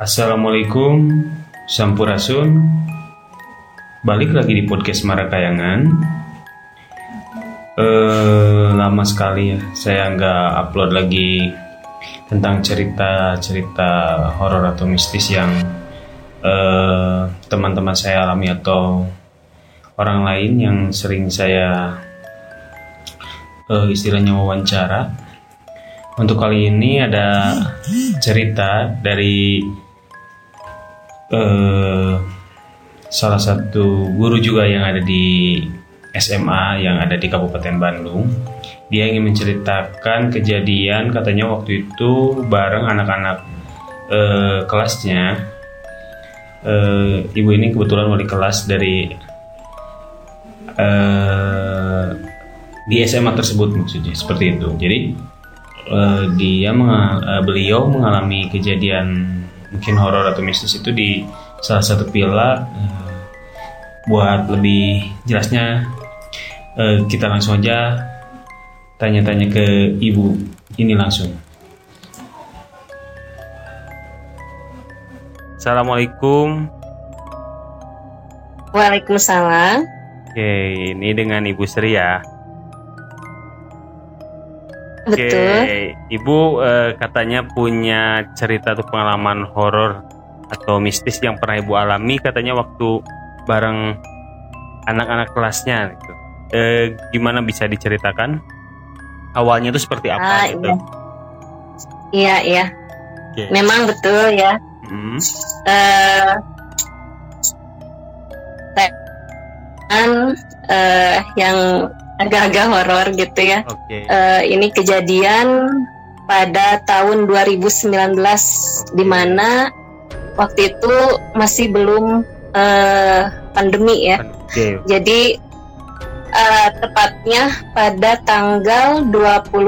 Assalamualaikum, Sampurasun. Balik lagi di podcast Marakayangan. Eh, lama sekali ya, saya nggak upload lagi tentang cerita-cerita horor atau mistis yang eh, teman-teman saya alami atau orang lain yang sering saya eh, istilahnya wawancara. Untuk kali ini ada cerita dari eh, salah satu guru juga yang ada di SMA yang ada di Kabupaten Bandung. Dia ingin menceritakan kejadian katanya waktu itu bareng anak-anak eh, kelasnya. Eh, ibu ini kebetulan wali kelas dari eh, di SMA tersebut maksudnya seperti itu. Jadi eh, dia menga- eh, beliau mengalami kejadian mungkin horor atau mistis itu di salah satu villa. Eh, buat lebih jelasnya eh, kita langsung aja tanya-tanya ke ibu ini langsung. Assalamualaikum. Waalaikumsalam. Oke, ini dengan Ibu Sri ya. Oke, Betul. Ibu eh, katanya punya cerita tuh pengalaman horor atau mistis yang pernah Ibu alami katanya waktu bareng anak-anak kelasnya gitu. Eh, gimana bisa diceritakan? Awalnya itu seperti apa Ah, gitu? iya. Iya, iya. Oke. Memang betul ya. Hmm, kan eh, yang agak-agak horor gitu ya. Oke. Eh, ini kejadian pada tahun 2019 di mana waktu itu masih belum eh, pandemi ya. Oke. Jadi eh, tepatnya pada tanggal 21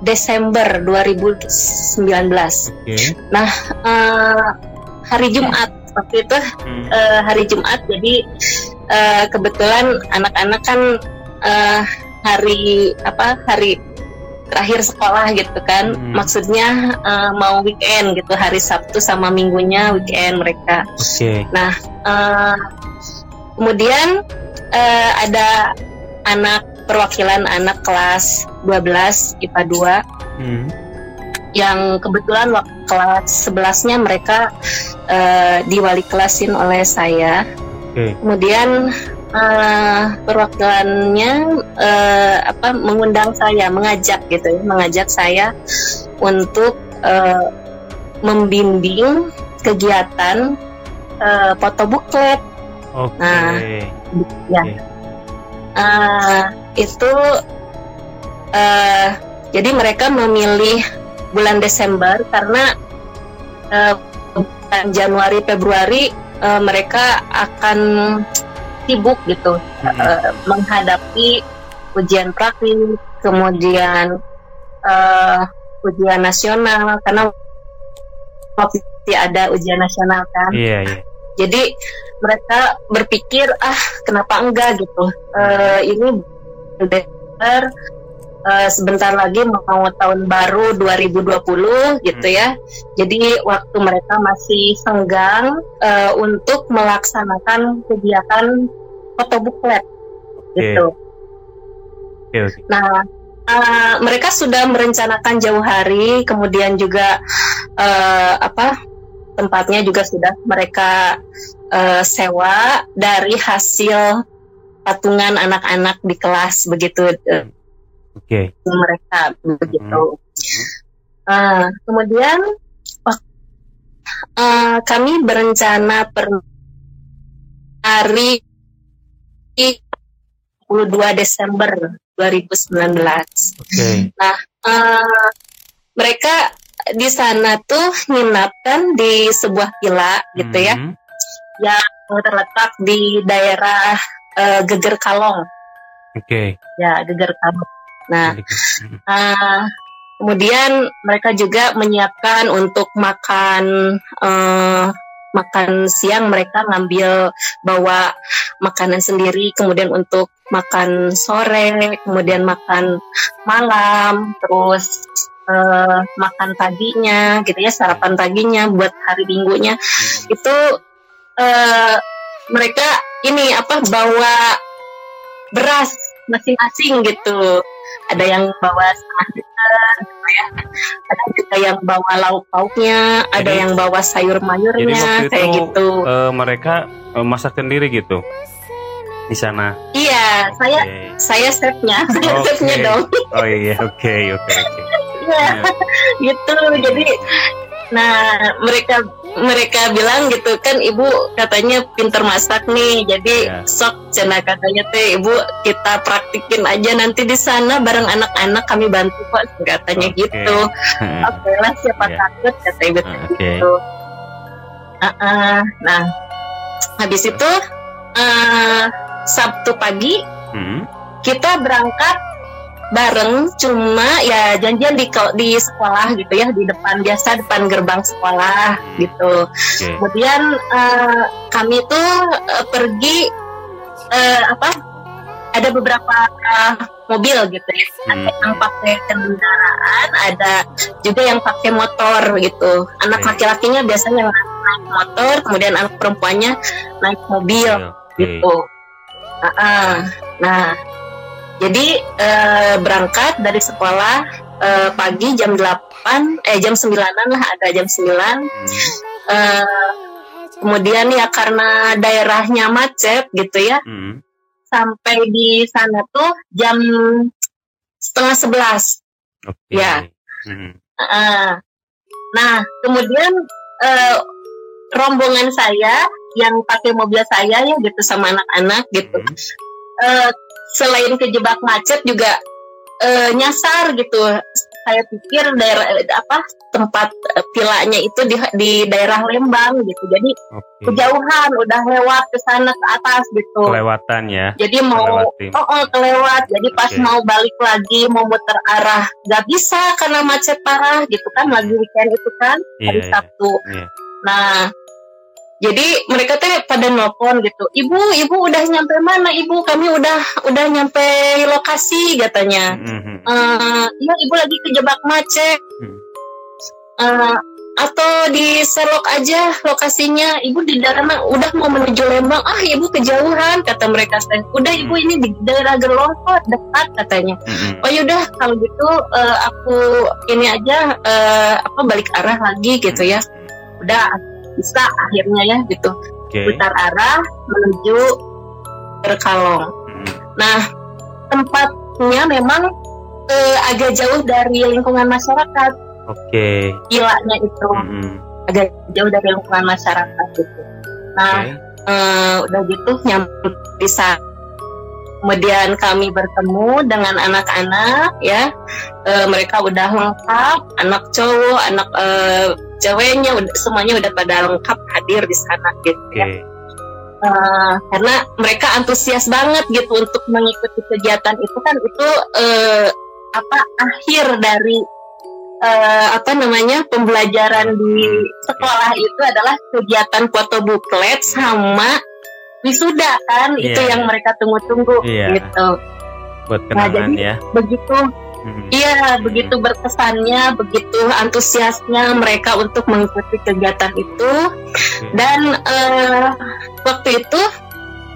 Desember 2019. Oke. Eh, hari Jumat waktu itu Hmm, eh, hari Jumat jadi eh, kebetulan anak-anak kan eh, hari apa hari terakhir sekolah gitu kan Hmm. maksudnya eh, mau weekend gitu hari Sabtu sama Minggunya weekend mereka Oke. Eh, kemudian eh, ada anak perwakilan anak kelas 12 IPA 2 Hmm, yang kebetulan waktu kelas 11-nya mereka eh, diwali kelasin oleh saya. Oke. Kemudian eh, perwakilannya eh, apa mengundang saya, mengajak gitu mengajak saya untuk eh, membimbing kegiatan eh, foto buklet. Oke. Nah, Ya. Eh, itu eh, jadi mereka memilih bulan Desember karena eh, bulan Januari Februari eh, mereka akan sibuk gitu Hmm, eh, menghadapi ujian praktik kemudian eh, ujian nasional karena waktu ada ujian nasional kan. Iya, iya. jadi mereka berpikir ah kenapa enggak? gitu. Eh, ini Desember eh, sebentar lagi mau tahun baru 2020 gitu ya. Jadi waktu mereka masih senggang eh, untuk melaksanakan kegiatan foto buklet gitu. Oke, oke. Nah, eh, mereka sudah merencanakan jauh hari, kemudian juga eh, apa tempatnya juga sudah mereka eh, sewa dari hasil patungan anak-anak di kelas begitu. Eh, Oke. mereka begitu. Eh, kemudian wak- eh, kami berencana per hari 22 Desember 2019. Oke. Eh, mereka di sana tuh nginap kan di sebuah villa gitu ya Hmm, yang terletak di daerah eh, Geger Kalong Oke. ya Geger Kalong. Nah eh, kemudian mereka juga menyiapkan untuk makan eh, makan siang mereka ngambil bawa makanan sendiri kemudian untuk makan sore, kemudian makan malam, terus uh, makan paginya, gitu ya, sarapan paginya buat hari minggunya. Hmm. Itu uh, mereka ini apa bawa beras masing-masing gitu. Ada yang bawa setengah liter, ya. ada juga yang bawa lauk pauknya, ada yang bawa sayur mayurnya, kayak gitu. Uh, mereka uh, masak sendiri gitu di sana. Iya, okay. saya saya chefnya, saya okay. chefnya dong. Oh iya, oke, oke, oke. Iya, gitu. Jadi, nah mereka mereka bilang gitu kan ibu katanya pinter masak nih jadi yeah. sok cina katanya teh ibu kita praktikin aja nanti di sana bareng anak-anak kami bantu kok katanya okay. gitu oke okay lah siapa yeah. takut kata ibu okay. gitu uh -uh. nah habis itu uh, Sabtu pagi hmm. kita berangkat bareng cuma ya janjian di di sekolah gitu ya di depan biasa depan gerbang sekolah gitu okay. kemudian uh, kami tuh uh, pergi uh, apa ada beberapa uh, mobil gitu ya hmm. ada yang pakai kendaraan ada juga yang pakai motor gitu anak okay. laki-lakinya biasanya naik motor kemudian anak perempuannya naik mobil okay. gitu uh -uh. nah jadi uh, berangkat dari sekolah uh, pagi jam 8 eh jam 9-an lah ada jam 9. Hmm. Uh, kemudian ya karena daerahnya macet gitu ya. Hmm. Sampai di sana tuh jam setengah sebelas. Okay. Ya. Hmm. Uh, nah, kemudian uh, rombongan saya yang pakai mobil saya ya gitu sama anak-anak gitu. Hmm. Uh, selain kejebak macet juga uh, nyasar gitu. Saya pikir daerah apa tempat uh, vilanya itu di, di daerah Lembang gitu. Jadi okay. kejauhan udah lewat ke sana ke atas gitu. Kelewatan ya. Jadi mau oh, oh kelewat. Jadi okay. pas mau balik lagi mau muter arah nggak bisa karena macet parah gitu kan. Lagi weekend itu kan yeah, hari yeah, Sabtu. Yeah. nah jadi mereka teh pada nelpon gitu ibu ibu udah nyampe mana? Ibu kami udah udah nyampe lokasi katanya. Mm-hmm. uh, ya ibu lagi kejebak macet. Mm. uh, atau di Serok aja lokasinya. Ibu di daerah udah mau menuju Lembang. Ah ibu kejauhan kata mereka teh. Udah ibu ini di daerah Gerlong kok dekat katanya. Mm-hmm. oh yaudah kalau gitu uh, aku ini aja uh, apa balik arah lagi gitu ya. Udah bisa akhirnya ya gitu okay. putar arah menuju Berkalong. Hmm. Nah tempatnya memang eh, agak jauh dari lingkungan masyarakat. Oke. Okay. Gilanya itu hmm. agak jauh dari lingkungan masyarakat gitu. Nah okay. eh, udah gitu nyampe di sana kemudian kami bertemu dengan anak-anak ya e, mereka udah lengkap anak cowok anak e, ceweknya udah, semuanya udah pada lengkap hadir di sana gitu okay. ya e, karena mereka antusias banget gitu untuk mengikuti kegiatan itu kan itu e, apa akhir dari uh, apa namanya pembelajaran di sekolah itu adalah kegiatan foto buklet sama wisuda kan yeah. itu yang mereka tunggu-tunggu yeah. gitu. Buat nah, jadi, ya. Begitu Hmm. Iya, begitu berkesannya, begitu antusiasnya mereka untuk mengikuti kegiatan itu. Okay. Dan uh, waktu itu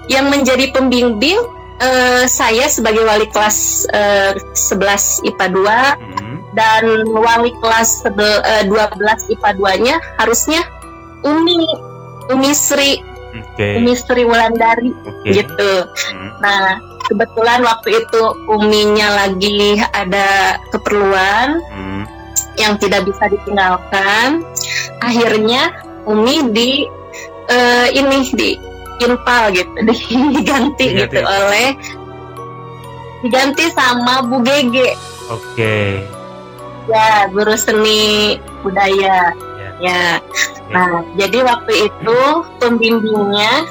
yang menjadi pembimbing uh, saya sebagai wali kelas uh, 11 IPA 2 hmm. dan wali kelas uh, 12 IPA 2-nya harusnya Umi Umi Sri okay. Umi Sri Wulandari okay. gitu. Hmm. Nah kebetulan waktu itu Uminya lagi ada keperluan hmm. yang tidak bisa ditinggalkan. Akhirnya Umi di uh, ini di infal gitu, diganti, diganti gitu oleh diganti sama Bu Gege. Oke. Okay. Ya, guru seni budaya. Ya. Nah, jadi waktu itu pembimbingnya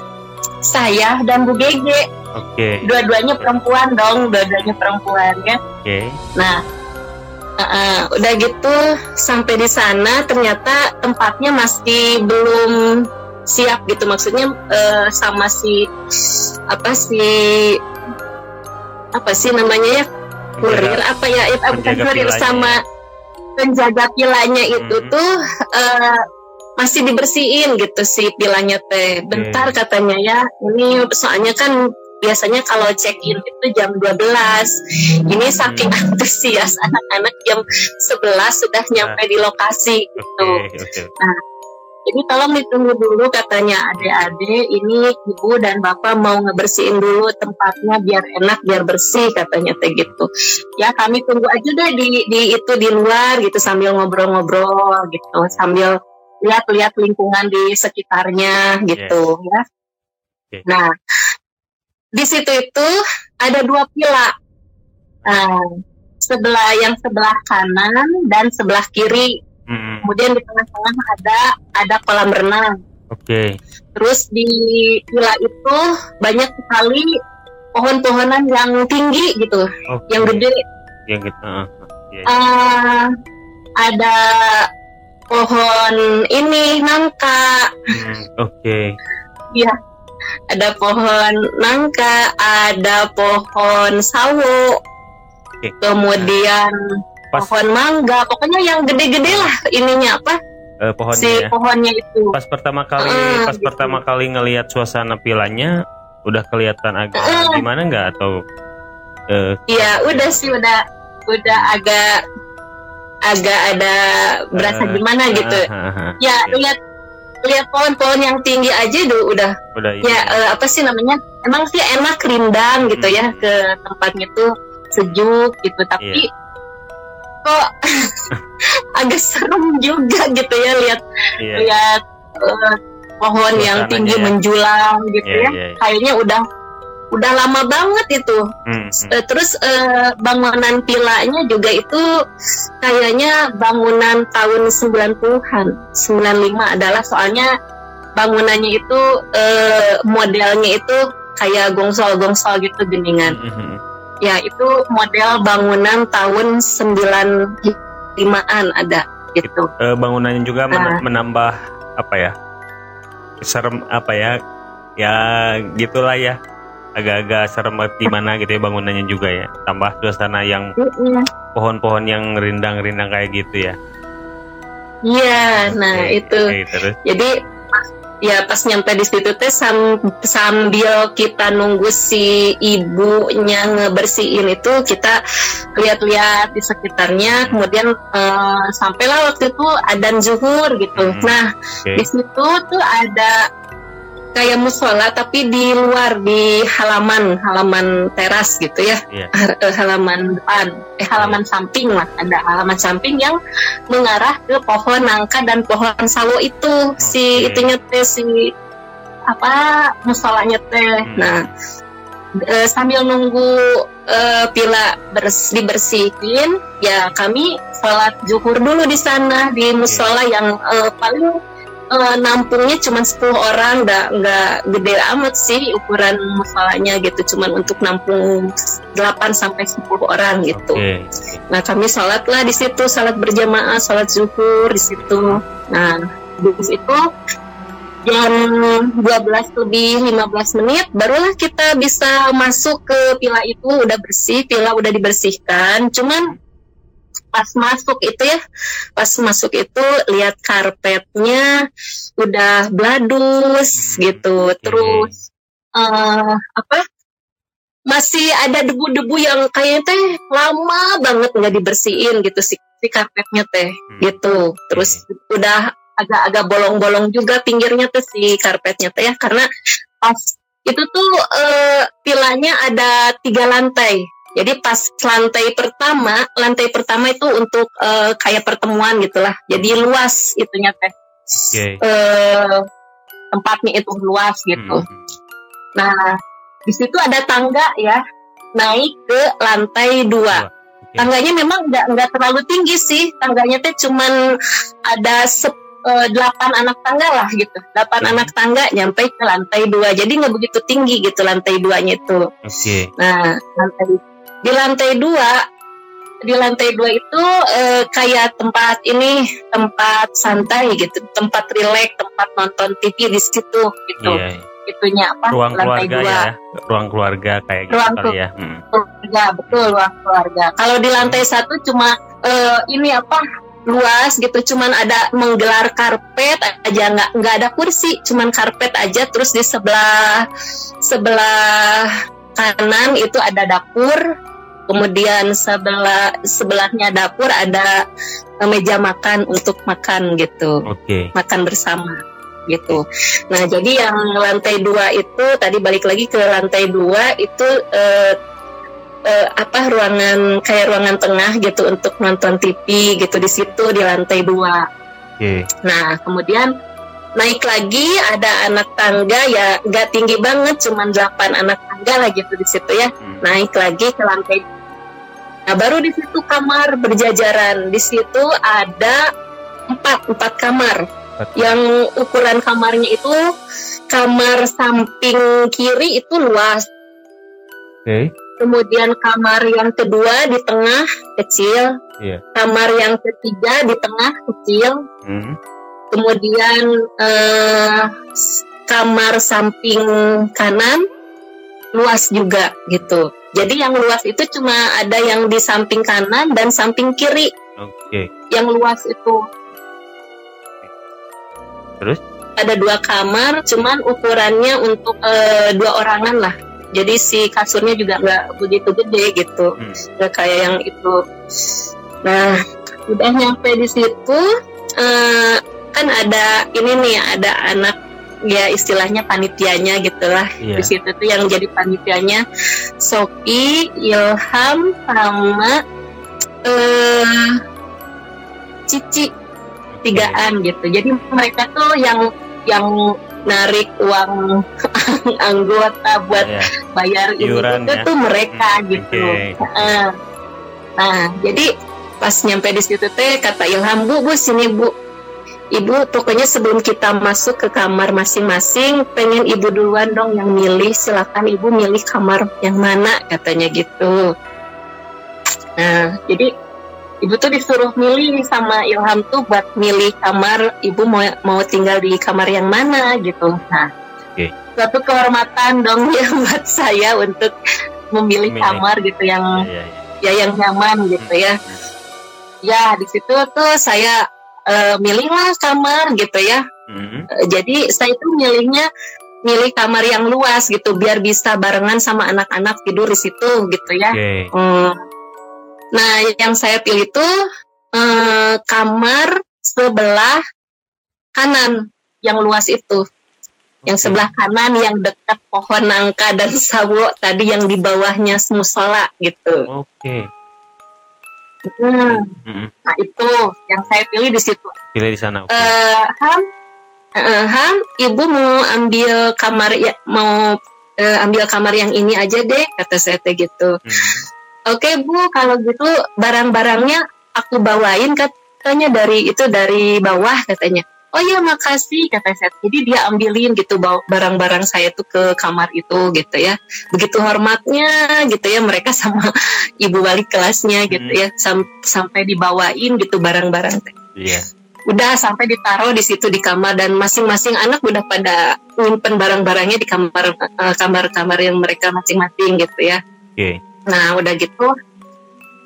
saya dan Bu Gege. Oke. Okay. Dua-duanya perempuan dong, dua-duanya perempuan ya. Oke. Okay. Nah, uh, uh, udah gitu sampai di sana ternyata tempatnya masih belum siap gitu maksudnya uh, sama si apa si apa sih namanya ya kurir apa ya, ya bukan kurir sama penjaga pilanya itu hmm. tuh uh, masih dibersihin gitu si pilanya teh. Bentar hmm. katanya ya. Ini soalnya kan biasanya kalau check in itu jam 12. Ini saking hmm. antusias anak-anak jam 11 sudah nyampe nah. di lokasi gitu. Okay, okay. Nah, jadi tolong ditunggu dulu katanya adik-adik ini ibu dan bapak mau ngebersihin dulu tempatnya biar enak biar bersih katanya teh gitu. Ya kami tunggu aja deh di, di itu di luar gitu sambil ngobrol-ngobrol gitu sambil lihat-lihat lingkungan di sekitarnya gitu yes. ya. Okay. Nah di situ itu ada dua pila. Nah, sebelah yang sebelah kanan dan sebelah kiri Hmm. Kemudian di tengah-tengah ada ada kolam renang. Oke. Okay. Terus di villa itu banyak sekali pohon-pohonan yang tinggi gitu, okay. yang gede. Yang gitu. Uh, yeah. uh, ada pohon ini nangka. Hmm, Oke. Okay. Iya. Ada pohon nangka, ada pohon sawo. Okay. Kemudian Pas, pohon mangga, pokoknya yang gede-gede lah ininya apa? Uh, pohonnya. Si ya. pohonnya itu. Pas pertama kali, uh, pas gitu. pertama kali ngelihat suasana pilanya, udah kelihatan agak uh, gimana nggak atau? Uh, iya, udah sih udah udah agak agak ada berasa uh, gimana uh, gitu. Uh, uh, uh, ya lihat lihat pohon-pohon yang tinggi aja dulu udah. Udah. Ya uh, apa sih namanya? Emang sih enak rindang gitu ya hmm. ya ke tempatnya tuh sejuk gitu tapi yeah kok agak serem juga gitu ya lihat yeah. lihat uh, pohon yang tinggi ya. menjulang gitu yeah, ya. Yeah, yeah. Kayaknya udah udah lama banget itu. Mm, mm. Uh, terus uh, bangunan pilanya juga itu kayaknya bangunan tahun 90-an. 95 adalah soalnya bangunannya itu uh, modelnya itu kayak gongsol-gongsol gitu geningan. Mm -hmm ya itu model bangunan tahun 95-an ada gitu. E, bangunannya juga nah. menambah apa ya? serem apa ya? Ya gitulah ya. Agak-agak serem di mana gitu ya bangunannya juga ya. Tambah suasana yang pohon-pohon yang rindang-rindang kayak gitu ya. Iya, nah itu. Okay, Jadi ya pas nyampe di situ teh sam, sambil kita nunggu si ibunya ngebersihin itu kita lihat-lihat di sekitarnya kemudian uh, sampailah waktu itu adan zuhur gitu hmm. nah okay. di situ tuh ada kayak musola tapi di luar di halaman halaman teras gitu ya yeah. Iya. halaman depan eh halaman yeah. samping lah ada halaman samping yang mengarah ke pohon nangka dan pohon sawo itu okay. si itunya teh si apa musolanya teh hmm. nah e, sambil nunggu e, pila bers, dibersihin ya kami sholat zuhur dulu di sana di musola yang e, paling uh, nampungnya cuma 10 orang nggak nggak gede amat sih ukuran masalahnya gitu cuma untuk nampung 8 sampai 10 orang gitu. Okay. Nah, kami sholat lah di situ, sholat berjamaah, sholat zuhur di situ. Nah, di situ jam 12 lebih 15 menit barulah kita bisa masuk ke pila itu udah bersih, pila udah dibersihkan. Cuman pas masuk itu ya pas masuk itu lihat karpetnya udah bladus hmm, gitu. terus uh, apa masih ada debu-debu yang kayaknya teh lama banget nggak dibersihin gitu si, si karpetnya teh hmm. gitu. Terus udah agak-agak bolong-bolong juga pinggirnya tuh si karpetnya teh ya karena pas itu tuh uh, pilanya ada tiga lantai jadi pas lantai pertama, lantai pertama itu untuk uh, kayak pertemuan gitulah. Jadi luas itunya teh. Okay. Uh, eh, tempatnya itu luas gitu. Hmm. Nah, di situ ada tangga ya, naik ke lantai dua. Okay. Tangganya memang nggak nggak terlalu tinggi sih, tangganya teh cuman ada sep, uh, delapan anak tangga lah gitu, delapan okay. anak tangga nyampe ke lantai dua. Jadi nggak begitu tinggi gitu lantai duanya itu. Okay. Nah, lantai di lantai dua di lantai dua itu e, kayak tempat ini tempat santai gitu tempat rileks tempat nonton TV di situ gitu yeah. Iya. itunya apa ruang lantai keluarga dua ya ruang keluarga kayak gitu Ruang kali ya Hmm. keluarga betul ruang keluarga kalau di lantai satu cuma eh, ini apa luas gitu cuman ada menggelar karpet aja nggak nggak ada kursi cuman karpet aja terus di sebelah sebelah kanan itu ada dapur kemudian sebelah sebelahnya dapur ada eh, meja makan untuk makan gitu oke makan bersama gitu. Nah jadi yang lantai dua itu tadi balik lagi ke lantai dua itu eh, eh, apa ruangan kayak ruangan tengah gitu untuk nonton TV gitu di situ di lantai dua. oke Nah kemudian naik lagi ada anak tangga ya nggak tinggi banget cuman 8 anak tangga lah gitu di situ ya Hmm. naik lagi ke lantai nah baru di situ kamar berjajaran di situ ada empat empat kamar Empat. yang ukuran kamarnya itu kamar samping kiri itu luas oke kemudian kamar yang kedua di tengah kecil Iya. kamar yang ketiga di tengah kecil Hmm. kemudian eh, kamar samping kanan luas juga gitu. Jadi yang luas itu cuma ada yang di samping kanan dan samping kiri. oke Yang luas itu Terus? ada dua kamar, cuman ukurannya untuk eh, dua orangan lah. Jadi si kasurnya juga nggak begitu gede gitu, Hmm. nggak kayak yang itu. Nah, udah nyampe di situ, eh, kan ada ini nih, ada anak ya istilahnya panitianya gitulah Iya. di situ tuh yang jadi panitianya Sophie, Ilham sama eh Cici tigaan gitu. Jadi mereka tuh yang yang narik uang anggota buat Iya. bayar ini Iuran, itu ya. tuh mereka Hmm, gitu. oke. Heeh. Nah, jadi pas nyampe di situ teh kata Ilham, "Bu, Bu, sini, Bu. Ibu, pokoknya sebelum kita masuk ke kamar masing-masing, pengen Ibu duluan dong yang milih. Silakan Ibu milih kamar yang mana," katanya gitu. Nah, jadi Ibu tuh disuruh milih sama Ilham tuh buat milih kamar Ibu mau mau tinggal di kamar yang mana gitu. Nah, Oke. suatu kehormatan dong ya buat saya untuk memilih Memilih. kamar gitu yang Iya, iya. ya yang nyaman gitu ya. Ya di situ tuh saya eh, milihlah kamar gitu ya. Hmm. Eh, jadi saya itu milihnya milih kamar yang luas gitu biar bisa barengan sama anak-anak tidur di situ gitu ya. Oke. Hmm. Nah, yang saya pilih itu eh, kamar sebelah kanan yang luas itu. Yang Oke. sebelah kanan yang dekat pohon nangka dan sawo tadi yang di bawahnya musola gitu. Oke. Hmm. Hmm. Nah, itu yang saya pilih di situ. Pilih di sana. Oke. Eh, Ham, eh, Ham, ibu mau ambil kamar ya mau eh, ambil kamar yang ini aja deh, kata saya teh gitu. Hmm. Oke bu, kalau gitu barang-barangnya aku bawain katanya dari itu dari bawah katanya. Oh iya makasih kata saya. Jadi dia ambilin gitu bawa barang-barang saya tuh ke kamar itu gitu ya. Begitu hormatnya gitu ya mereka sama ibu wali kelasnya gitu Hmm. ya Sam- sampai dibawain gitu barang-barang. Iya. Udah sampai ditaruh di situ di kamar dan masing-masing anak udah pada nyimpen barang-barangnya di kamar eh, kamar-kamar yang mereka masing-masing gitu ya. Oke. Nah, udah gitu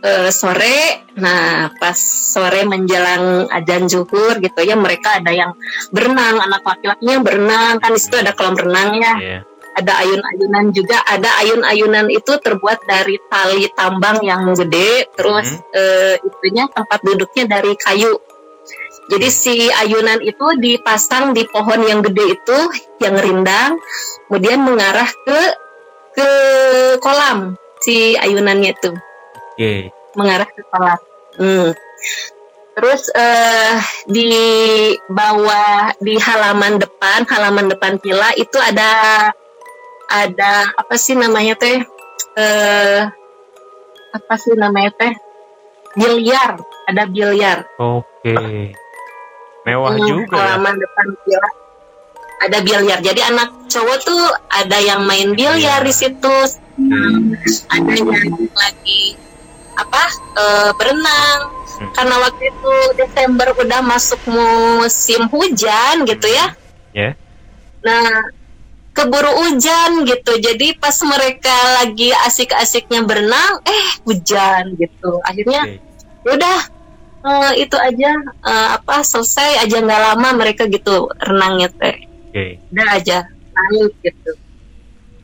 eh, sore, nah pas sore menjelang adzan zuhur gitu ya, mereka ada yang berenang, anak laki-lakinya berenang, kan di situ ada kolam renang ya, Iya. ada ayun-ayunan juga, ada ayun-ayunan itu terbuat dari tali tambang yang gede, terus eh, itunya tempat duduknya dari kayu. Jadi si ayunan itu dipasang di pohon yang gede itu, yang rindang, kemudian mengarah ke ke kolam si ayunannya itu Oke. mengarah ke kolam. Hmm. Terus eh, di bawah di halaman depan, halaman depan villa itu ada ada apa sih namanya teh? Eh, apa sih namanya teh? Biliar, ada biliar. Oke. Mewah Hmm, juga ya. halaman depan villa ada biliar. Jadi anak cowok tuh ada yang main biliar di situ, Hmm, ada yang lagi apa eh, berenang. Hmm. Karena waktu itu Desember udah masuk musim hujan gitu ya. Ya. Nah keburu hujan gitu. Jadi pas mereka lagi asik-asiknya berenang, eh hujan gitu. Akhirnya okay. udah uh, itu aja uh, apa selesai aja nggak lama mereka gitu renangnya teh. Okay. Udah aja naik gitu.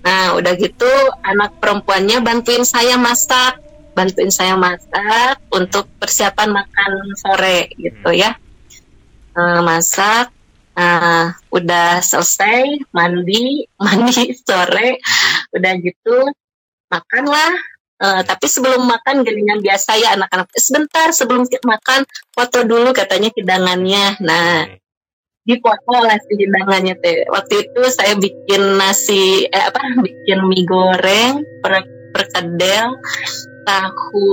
Nah udah gitu anak perempuannya bantuin saya masak, bantuin saya masak untuk persiapan makan sore gitu ya. Uh, masak uh, udah selesai mandi mandi sore udah gitu makanlah. Uh, tapi sebelum makan gelingan biasa ya anak-anak. Sebentar sebelum makan foto dulu katanya hidangannya. Nah di foto lah si hidangannya teh. Waktu itu saya bikin nasi eh apa bikin mie goreng per perkedel tahu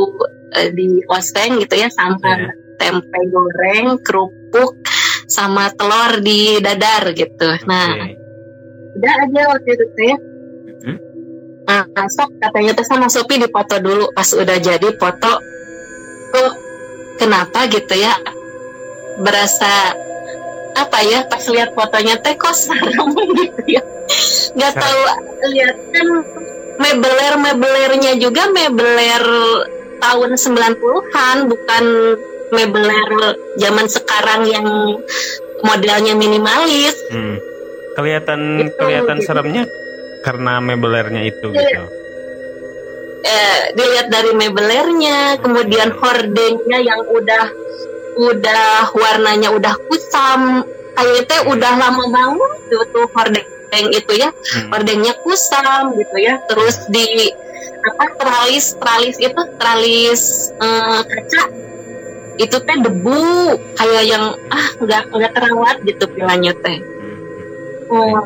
eh, di oseng gitu ya sampai yeah. tempe goreng kerupuk sama telur di dadar gitu. Okay. Nah, udah aja waktu itu saya. Hmm? Nah, sok katanya tuh sama Sopi dipoto dulu pas udah jadi foto kok kenapa gitu ya berasa apa ya pas lihat fotonya teh kok serem gitu ya nggak tahu lihat kan mebeler mebelernya juga mebeler tahun 90-an bukan mebeler zaman sekarang yang modelnya minimalis. Hmm. Kelihatan itu, kelihatan gitu. seremnya karena mebelernya itu ya. gitu. Eh, dilihat dari mebelernya, kemudian hordengnya yang udah udah warnanya udah kusam, kayak itu udah lama banget tuh tuh hordeng itu ya, hmm. hordengnya kusam gitu ya, terus di apa tralis tralis itu tralis uh, kaca. Itu teh debu kayak yang ah nggak nggak terawat gitu pilanya teh. Oh.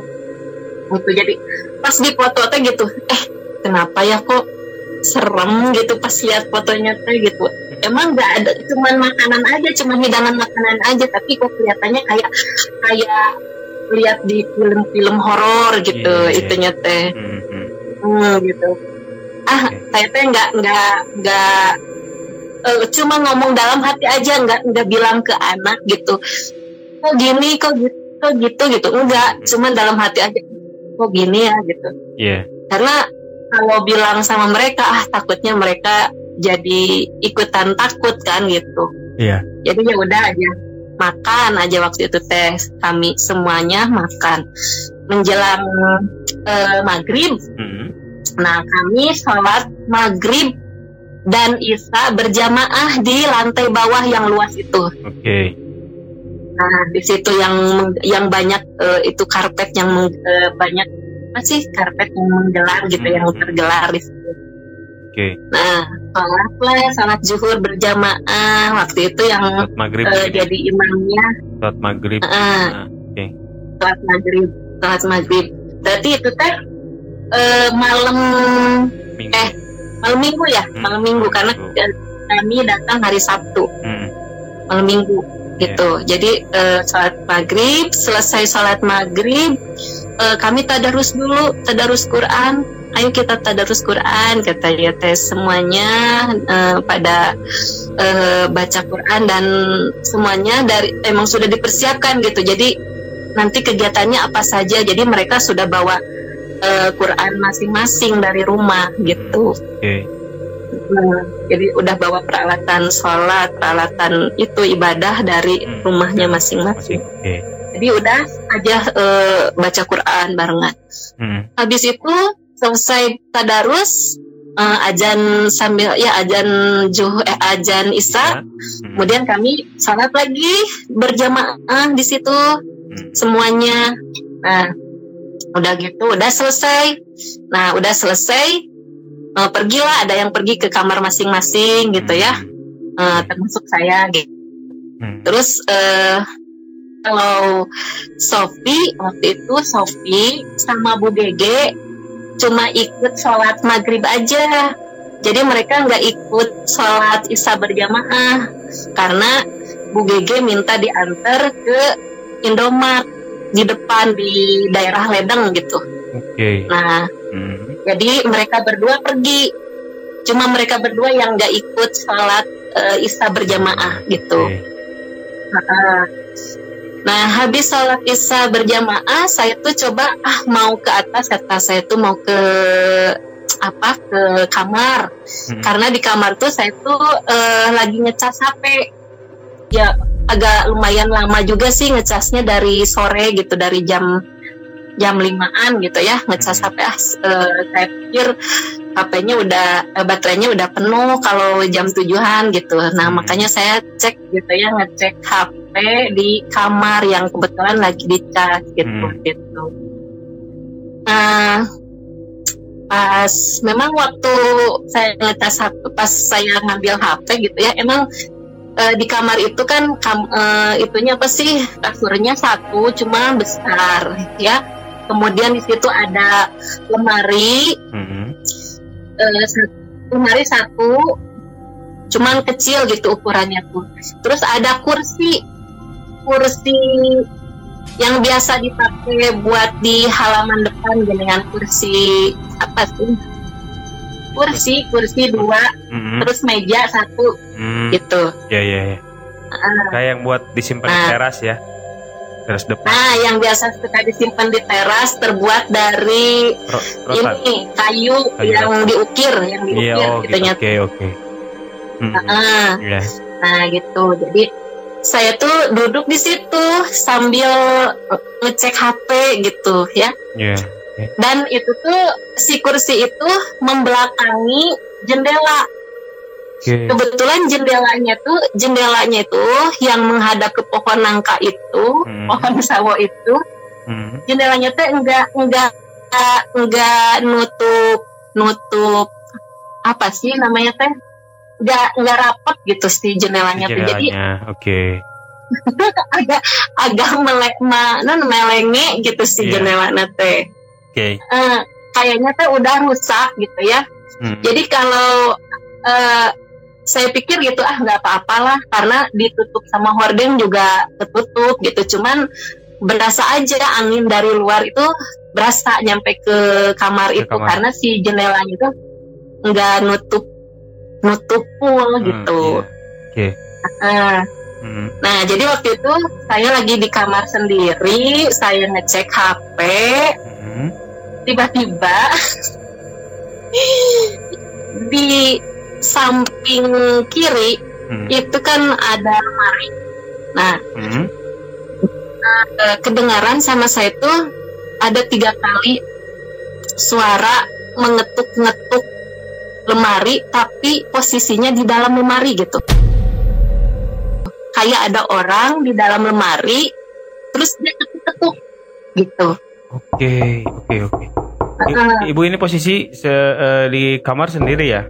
Gitu jadi pas di foto teh gitu eh kenapa ya kok serem gitu pas lihat fotonya teh gitu. Emang nggak ada cuman makanan aja cuman hidangan makanan aja tapi kok kelihatannya kayak kayak lihat di film-film horor gitu yeah, yeah. itunya teh mm -hmm. hmm, gitu ah saya teh nggak nggak nggak uh, cuma ngomong dalam hati aja nggak nggak bilang ke anak gitu kok gini kok gitu kok gitu gitu enggak hmm. cuma dalam hati aja kok gini ya gitu yeah. karena kalau bilang sama mereka ah takutnya mereka jadi ikutan takut kan gitu yeah. jadi ya udah aja makan aja waktu itu teh kami semuanya makan menjelang uh, maghrib -hmm. nah kami sholat maghrib dan Isa berjamaah di lantai bawah yang luas itu. Oke. Okay. Nah, di situ yang yang banyak uh, itu karpet yang uh, banyak masih karpet yang menggelar gitu hmm. yang tergelar di situ. Oke. Okay. Nah, sholatlah salat zuhur berjamaah waktu itu yang maghrib, uh, jadi imamnya. Salat maghrib. Uh, nah, Oke. Okay. Salat maghrib, salat maghrib. Berarti itu teh uh, malam Minggu. eh malam minggu ya hmm. malam minggu karena kami datang hari Sabtu hmm. malam minggu gitu yeah. jadi uh, sholat maghrib selesai sholat maghrib uh, kami tadarus dulu tadarus Quran ayo kita tadarus Quran katanya tes semuanya uh, pada uh, baca Quran dan semuanya dari emang sudah dipersiapkan gitu jadi nanti kegiatannya apa saja jadi mereka sudah bawa uh, Quran masing-masing dari rumah gitu. Okay. Nah, jadi udah bawa peralatan sholat, peralatan itu ibadah dari hmm. rumahnya masing-masing. Okay. Jadi udah aja uh, baca Quran barengan. Hmm. Habis itu selesai tadarus, uh, ajan sambil ya ajan juh eh ajan isya, hmm. kemudian kami sholat lagi berjamaah di situ hmm. semuanya. Nah, udah gitu udah selesai nah udah selesai uh, pergilah ada yang pergi ke kamar masing-masing gitu ya uh, termasuk saya gitu hmm. terus uh, kalau Sofi waktu itu Sofi sama Bu Gege cuma ikut sholat maghrib aja jadi mereka nggak ikut sholat isya berjamaah karena Bu Gege minta diantar ke Indomaret di depan di daerah Ledeng gitu. Oke. Okay. Nah, hmm. jadi mereka berdua pergi. Cuma mereka berdua yang nggak ikut sholat uh, isya berjamaah gitu. Okay. Nah, Nah, habis sholat isya berjamaah, saya tuh coba ah mau ke atas kata saya tuh mau ke apa ke kamar Hmm. karena di kamar tuh saya tuh eh, lagi ngecas HP ya agak lumayan lama juga sih ngecasnya dari sore gitu dari jam jam limaan gitu ya ngecas. HP ah eh, saya pikir HP-nya udah eh, baterainya udah penuh kalau jam tujuhan gitu nah Hmm. makanya saya cek gitu ya ngecek HP di kamar yang kebetulan lagi dicas gitu Hmm. gitu. Nah pas memang waktu saya ngecas HP pas saya ngambil HP gitu ya emang eh, di kamar itu kan kam, eh, itunya apa sih kasurnya satu cuma besar ya. Kemudian di situ ada lemari. Hmm. satu, lemari satu cuman kecil gitu ukurannya tuh. Terus ada kursi kursi yang biasa dipakai buat di halaman depan dengan kursi apa sih kursi kursi dua Hmm. terus meja satu Hmm. gitu Ya ya ya. Ah. Kayak yang buat disimpan di Nah. teras ya. Teras depan. nah yang biasa suka disimpan di teras terbuat dari Ro- rotan. ini kayu, Kayu yang rotan. diukir yang Iya, diukir oh gitu gitu. nya Oke, oke. Hmm. Ah. Ya. Nah gitu, jadi saya tuh duduk di situ sambil ngecek HP gitu ya. Ya. Dan itu tuh si kursi itu membelakangi jendela. Oke. Kebetulan jendelanya tuh jendelanya itu yang menghadap ke pohon nangka itu, Hmm. pohon sawo itu, Hmm. jendelanya tuh enggak enggak enggak nutup nutup apa sih namanya teh? Enggak enggak rapat gitu sih jendelanya tuh. Jadi. Oke. agak agak melek mana melenge gitu si Iya. jendela teh Oke. Eh, kayaknya teh udah rusak gitu ya Hmm. jadi kalau eh, saya pikir gitu ah nggak apa-apalah karena ditutup sama hordeng juga ketutup gitu cuman berasa aja angin dari luar itu berasa nyampe ke kamar Ke itu kamar. karena si jendelanya itu nggak nutup nutup Hmm, gitu iya. Eh, Hmm. Nah, jadi waktu itu saya lagi di kamar sendiri, saya ngecek HP, Hmm. tiba-tiba di samping kiri Hmm. itu kan ada lemari. Nah, Hmm. eh, kedengaran sama saya tuh ada tiga kali suara mengetuk-ngetuk lemari, tapi posisinya di dalam lemari gitu. Kayak ada orang di dalam lemari, terus dia ketuk-ketuk gitu. Oke, oke, oke. I- Heeh. Ibu ini posisi se- eh, di kamar sendiri ya?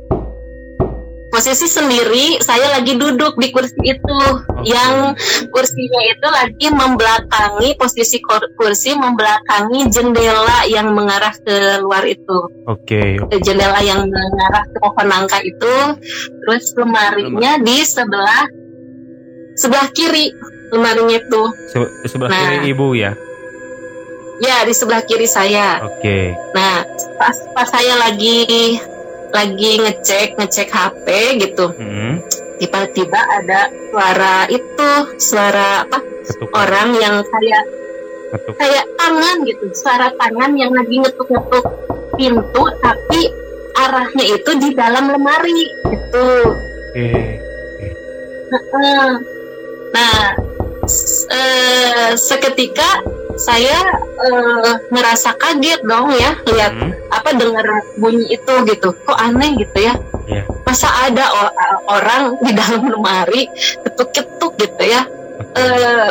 Posisi sendiri saya lagi duduk di kursi itu yang kursinya itu lagi membelakangi posisi kur- kursi membelakangi jendela yang mengarah ke luar itu Oke, oke. Ke jendela yang mengarah ke pohon nangka itu terus lemarinya di sebelah sebelah kiri lemarinya itu Se- sebelah Nah. kiri ibu ya? ya di sebelah kiri saya Oke. nah pas pas saya lagi lagi ngecek ngecek HP gitu Hmm. tiba-tiba ada suara itu suara apa Ketuk. orang yang kayak Ketuk. kayak tangan gitu suara tangan yang lagi ngetuk-ngetuk pintu tapi arahnya itu di dalam lemari gitu Oke. Heeh. nah eh, seketika saya eh, ngerasa kaget dong ya lihat Hmm. apa dengar bunyi itu gitu kok aneh gitu ya Iya. masa ada orang di dalam lemari ketuk-ketuk gitu ya eh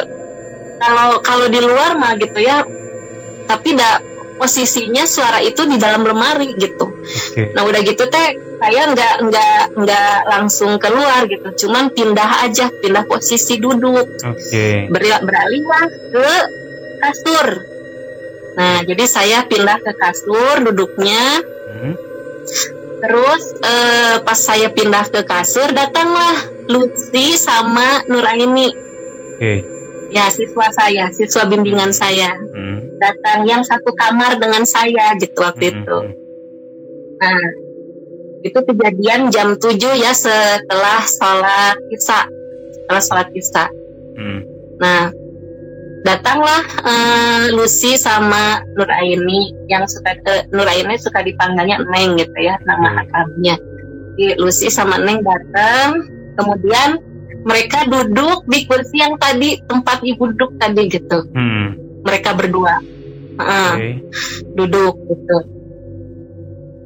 kalau kalau di luar mah gitu ya tapi da posisinya suara itu di dalam lemari gitu Oke. nah udah gitu teh saya nggak nggak nggak langsung keluar gitu cuman pindah aja pindah posisi duduk Oke. Ber- beralihlah ke kasur nah jadi saya pindah ke kasur duduknya Hmm. Terus eh, pas saya pindah ke kasur datanglah Lutfi sama Nuraini Oke. ya siswa saya siswa bimbingan saya Hmm. datang yang satu kamar dengan saya gitu waktu Hmm. itu nah itu kejadian jam 7 ya setelah sholat isya setelah sholat isya Hmm. nah datanglah uh, Lucy sama Nur Aini yang suka uh, Nur Aini suka dipanggilnya Neng gitu ya nama akrabnya. Di Lucy sama Neng datang, kemudian mereka duduk di kursi yang tadi tempat ibu duduk tadi gitu. Hmm. Mereka berdua uh, okay. duduk gitu.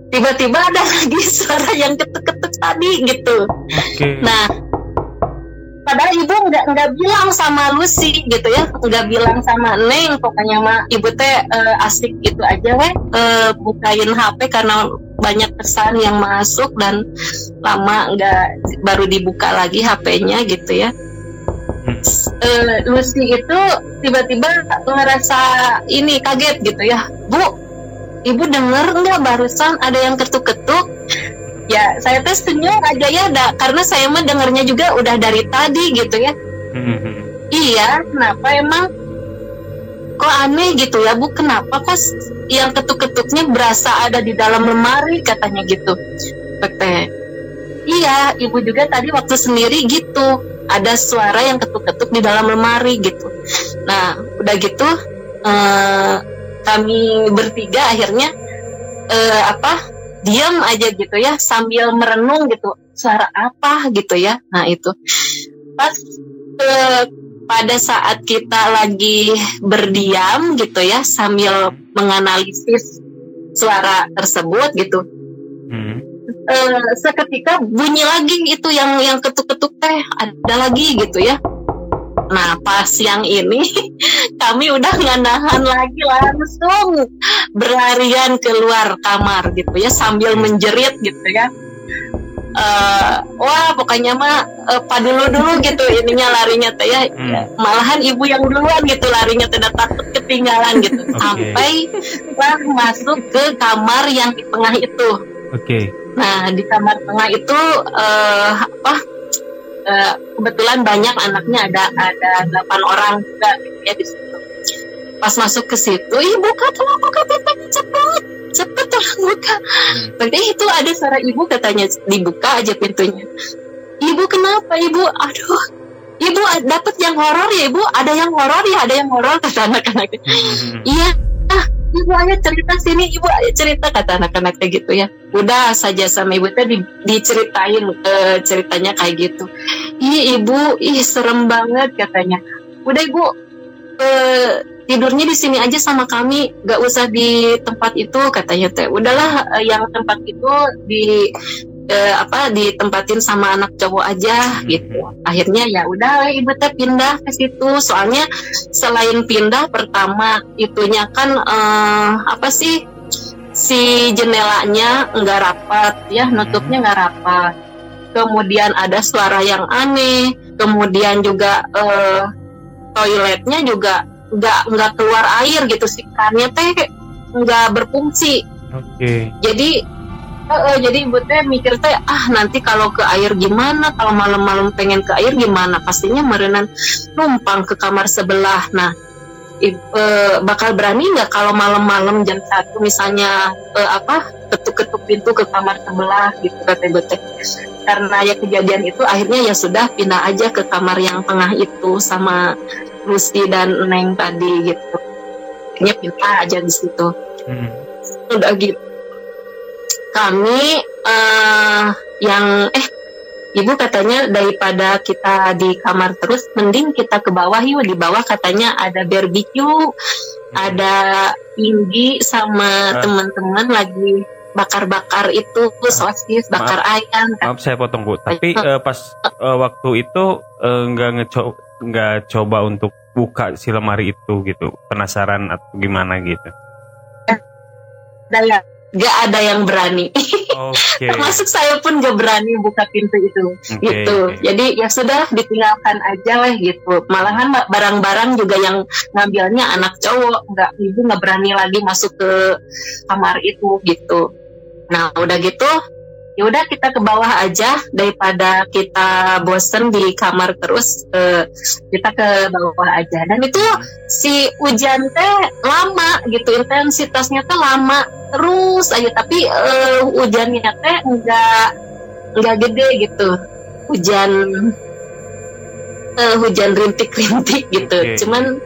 Tiba-tiba ada lagi suara yang ketuk-ketuk tadi gitu. Okay. Nah padahal ibu nggak nggak bilang sama Lucy gitu ya. Nggak bilang sama Neng. Pokoknya mah ibu teh uh, asik gitu aja weh. Uh, bukain HP karena banyak pesan yang masuk dan lama nggak baru dibuka lagi HP-nya gitu ya. Uh, Lucy itu tiba-tiba ngerasa ini kaget gitu ya. Bu ibu dengar nggak barusan ada yang ketuk-ketuk ya saya tuh senyum aja ya da, karena saya mah dengarnya juga udah dari tadi gitu ya. Mm-hmm. iya kenapa emang kok aneh gitu ya bu? Kenapa kok yang ketuk-ketuknya berasa ada di dalam lemari katanya gitu. Tete iya ibu juga tadi waktu sendiri gitu ada suara yang ketuk-ketuk di dalam lemari gitu. Nah udah gitu eh, kami bertiga akhirnya eh, apa diam aja gitu ya sambil merenung gitu suara apa gitu ya. Nah itu. Pas eh, pada saat kita lagi berdiam gitu ya sambil menganalisis suara tersebut gitu. Hmm. eh, seketika bunyi lagi itu yang yang ketuk-ketuk teh ada lagi gitu ya Nah pas yang ini kami udah nggak nahan lagi langsung berlarian keluar kamar gitu ya sambil menjerit gitu ya. Uh, wah pokoknya mah uh, pak dulu dulu gitu ininya larinya teh ya hmm. malahan ibu yang duluan gitu larinya tidak takut ketinggalan gitu okay. sampai lah masuk ke kamar yang di tengah itu. Oke. Okay. Nah di kamar tengah itu uh, apa uh, kebetulan banyak anaknya ada ada delapan orang juga gitu ya di situ. Pas masuk ke situ, ibu buka tolong buka pintunya cepet, cepet tolong buka. Hmm. Berarti itu ada suara ibu katanya dibuka aja pintunya. Ibu kenapa ibu? Aduh, ibu dapat yang horor ya ibu? Ada yang horor ya? Ada yang horor kata anak-anak. Hmm. Iya, ibu ayo cerita sini. Ibu ayo cerita kata anak-anak kayak gitu ya. Udah saja sama ibu tadi diceritain uh, ceritanya kayak gitu. Ih ibu ih serem banget katanya. Udah ibu uh, tidurnya di sini aja sama kami. Gak usah di tempat itu katanya teh. Udahlah uh, yang tempat itu di eh, apa ditempatin sama anak cowok aja gitu. Akhirnya ya udah ibu teh pindah ke situ. Soalnya selain pindah pertama itunya kan eh, apa sih si jendelanya nggak rapat ya nutupnya nggak rapat. Kemudian ada suara yang aneh kemudian juga eh, toiletnya juga nggak nggak keluar air gitu sih. Karena teh nggak berfungsi. Okay. jadi uh, uh, jadi ibu teh mikir teh ah nanti kalau ke air gimana? Kalau malam-malam pengen ke air gimana? Pastinya merenan numpang ke kamar sebelah. Nah ibu, uh, bakal berani nggak kalau malam-malam jam satu misalnya uh, apa ketuk-ketuk pintu ke kamar sebelah gitu kata ibu teh. Karena ya kejadian itu akhirnya ya sudah pindah aja ke kamar yang tengah itu sama Lucy dan Neng tadi gitu. Akhirnya pindah aja di situ. Hmm. udah gitu kami uh, yang eh ibu katanya daripada kita di kamar terus mending kita ke bawah yuk. Di bawah katanya ada barbecue hmm. ada Indi sama uh. teman-teman lagi bakar-bakar itu sosis bakar maaf, ayam. Kan. maaf saya potong bu. Tapi uh, pas uh, waktu itu nggak uh, ngecoba nggak coba untuk buka si lemari itu gitu. Penasaran atau gimana gitu. Daya gak ada yang berani. Okay. Termasuk saya pun gak berani buka pintu itu, okay, gitu. Okay. Jadi ya sudah ditinggalkan aja lah gitu. Malahan barang-barang juga yang ngambilnya anak cowok, nggak ibu nggak berani lagi masuk ke kamar itu gitu. Nah udah gitu ya udah kita ke bawah aja daripada kita bosen di kamar terus uh, kita ke bawah aja. Dan itu si hujan teh lama gitu intensitasnya teh lama terus aja. Tapi uh, hujannya teh enggak enggak gede gitu. Hujan uh, hujan rintik-rintik gitu. Okay. cuman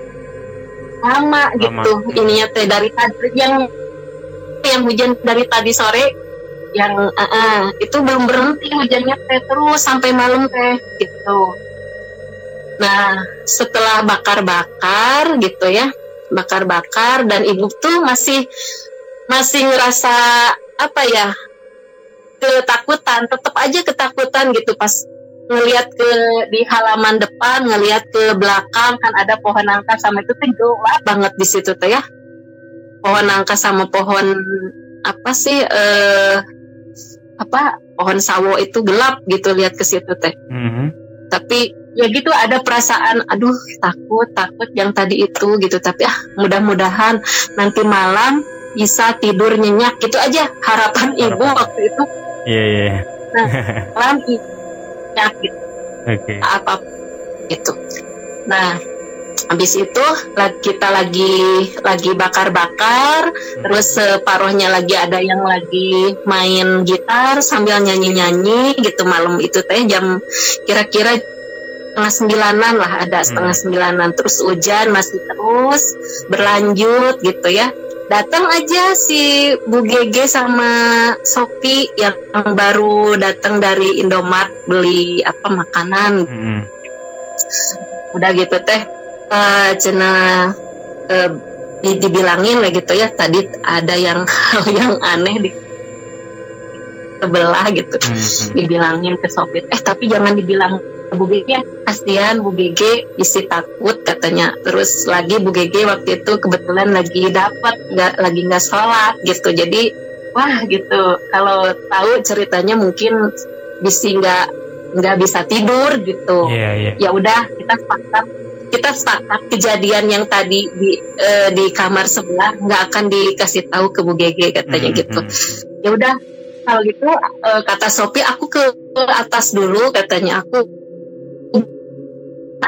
lama. gitu ininya teh dari tadi yang yang hujan dari tadi sore yang uh, uh, itu belum berhenti hujannya teh terus sampai malam teh gitu. Nah setelah bakar-bakar gitu ya bakar-bakar dan ibu tuh masih masih ngerasa apa ya ketakutan tetap aja ketakutan gitu pas ngelihat ke di halaman depan ngelihat ke belakang kan ada pohon nangka sama itu tuh gelap banget di situ tuh ya. Pohon nangka sama pohon apa sih eh apa pohon sawo itu gelap gitu lihat ke situ teh mm-hmm. tapi ya gitu ada perasaan aduh takut takut yang tadi itu gitu tapi ah mudah-mudahan nanti malam bisa tidur nyenyak gitu aja harapan, harapan. ibu waktu itu iya yeah, iya yeah. nah malam sakit okay. apa itu nah habis itu kita lagi lagi bakar-bakar hmm. terus separuhnya lagi ada yang lagi main gitar sambil nyanyi-nyanyi gitu malam itu teh jam kira-kira setengah sembilanan lah ada hmm. setengah sembilanan terus hujan masih terus berlanjut gitu ya datang aja si Bu Gege sama Sopi yang baru datang dari Indomaret beli apa makanan. Hmm. Udah gitu teh uh, cina uh, dibilangin lah gitu ya tadi ada yang hal yang aneh di sebelah gitu. Hmm. Dibilangin ke Sopi eh tapi jangan dibilang Bu Gege kasihan Bu Gege isi takut katanya. Terus lagi Bu Gege waktu itu kebetulan lagi dapat nggak lagi nggak sholat gitu. Jadi wah gitu. Kalau tahu ceritanya mungkin bisa nggak nggak bisa tidur gitu. Yeah, yeah. ya udah kita sepakat kita sepakat kejadian yang tadi di uh, di kamar sebelah nggak akan dikasih tahu ke Bu Gege katanya mm -hmm. gitu ya udah kalau gitu uh, kata Sopi aku ke atas dulu katanya aku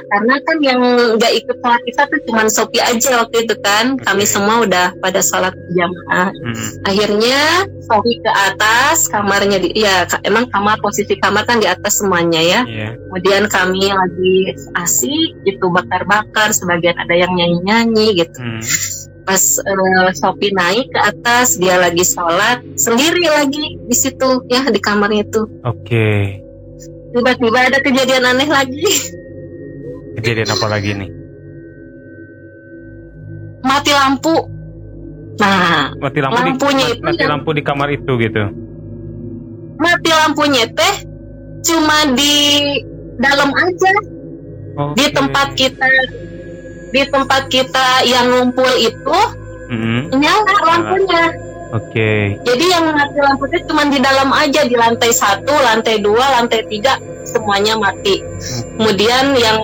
karena kan yang nggak ikut sholat kita tuh cuma Sopi aja waktu itu kan kami semua udah pada sholat jamaah hmm. akhirnya Sopi ke atas kamarnya di ya emang kamar posisi kamar kan di atas semuanya ya yeah. kemudian kami lagi asik gitu bakar-bakar sebagian ada yang nyanyi-nyanyi gitu hmm. pas uh, Sopi naik ke atas dia lagi sholat sendiri lagi di situ ya di kamarnya itu oke okay. tiba-tiba ada kejadian aneh lagi Kejadian apa lagi nih? Mati lampu. Nah, mati lampu lampunya di, itu mati lampu di kamar itu gitu. Mati lampunya teh cuma di dalam aja. Okay. Di tempat kita di tempat kita yang ngumpul itu mm-hmm. nyala lampunya. Oke. Okay. Jadi yang mati lampu itu cuma di dalam aja di lantai satu, lantai dua, lantai tiga semuanya mati. Hmm. Kemudian yang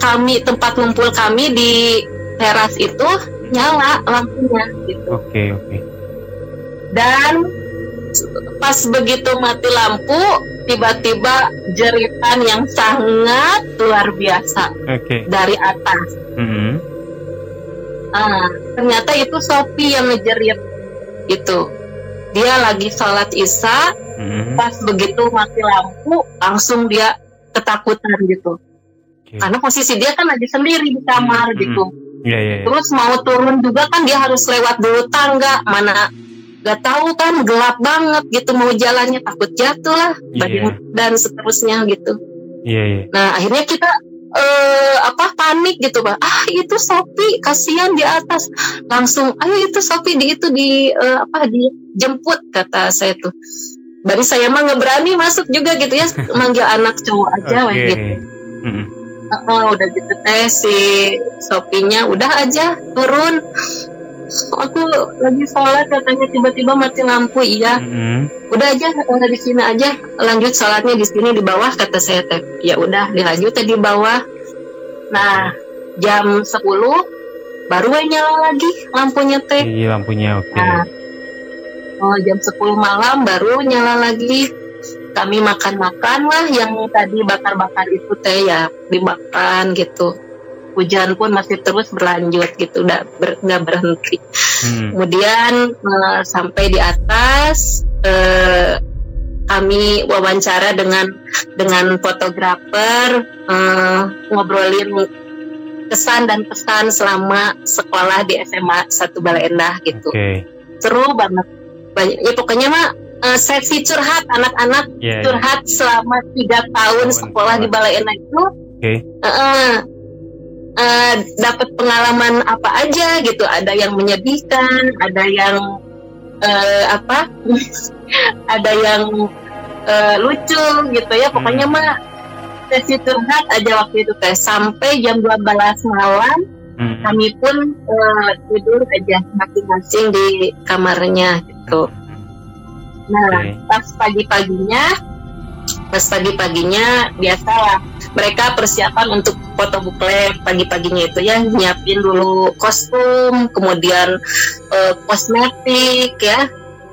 kami tempat ngumpul kami di teras itu nyala lampunya gitu. Oke okay, oke. Okay. Dan pas begitu mati lampu tiba-tiba jeritan yang sangat luar biasa okay. dari atas. Mm -hmm. ah, ternyata itu Sopi yang ngejerit itu. Dia lagi sholat isya, mm -hmm. pas begitu mati lampu langsung dia ketakutan gitu okay. karena posisi dia kan lagi sendiri di kamar hmm, gitu Yeah, yeah, yeah. terus mau turun juga kan dia harus lewat dulu tangga mana gak tahu kan gelap banget gitu mau jalannya takut jatuh lah yeah. dan seterusnya gitu yeah, yeah. nah akhirnya kita uh, apa panik gitu pak ah itu Sopi kasihan di atas langsung ayo itu Sopi di itu di uh, apa dijemput kata saya tuh Bari saya mah nggak berani masuk juga gitu ya manggil anak cowok aja okay. gitu. Mm -hmm oh, udah gitu teh si sopinya udah aja turun. Aku lagi sholat katanya tiba-tiba mati lampu iya. Mm-hmm. udah aja udah di sini aja. Lanjut sholatnya di sini di bawah kata saya teh. Ya udah dilanjut di bawah. Nah jam 10 baru nyala lagi lampunya teh. Iya lampunya oke. Okay. nah, oh jam 10 malam baru nyala lagi kami makan-makan lah yang tadi bakar-bakar itu teh ya dimakan gitu hujan pun masih terus berlanjut gitu udah ber, nggak berhenti hmm. kemudian uh, sampai di atas uh, kami wawancara dengan dengan fotografer uh, ngobrolin kesan dan pesan selama sekolah di SMA satu Balai Endah gitu. Oke. Seru banget. Banyak, ya pokoknya mah eh, sesi curhat anak-anak Iya, iya. curhat selama tiga tahun Tahun sekolah di Balai Endah itu Oke. eh, eh, dapat pengalaman apa aja gitu. Ada yang menyedihkan, ada yang eh, apa, ada yang eh, lucu gitu ya. Pokoknya Hmm. mah sesi curhat aja waktu itu teh sampai jam 12 malam Hmm. kami pun eh, tidur aja masing-masing di kamarnya gitu. Nah, Oke. pas pagi-paginya, pas pagi-paginya biasalah mereka persiapan untuk foto buklet pagi-paginya itu ya nyiapin dulu kostum, kemudian eh, kosmetik ya.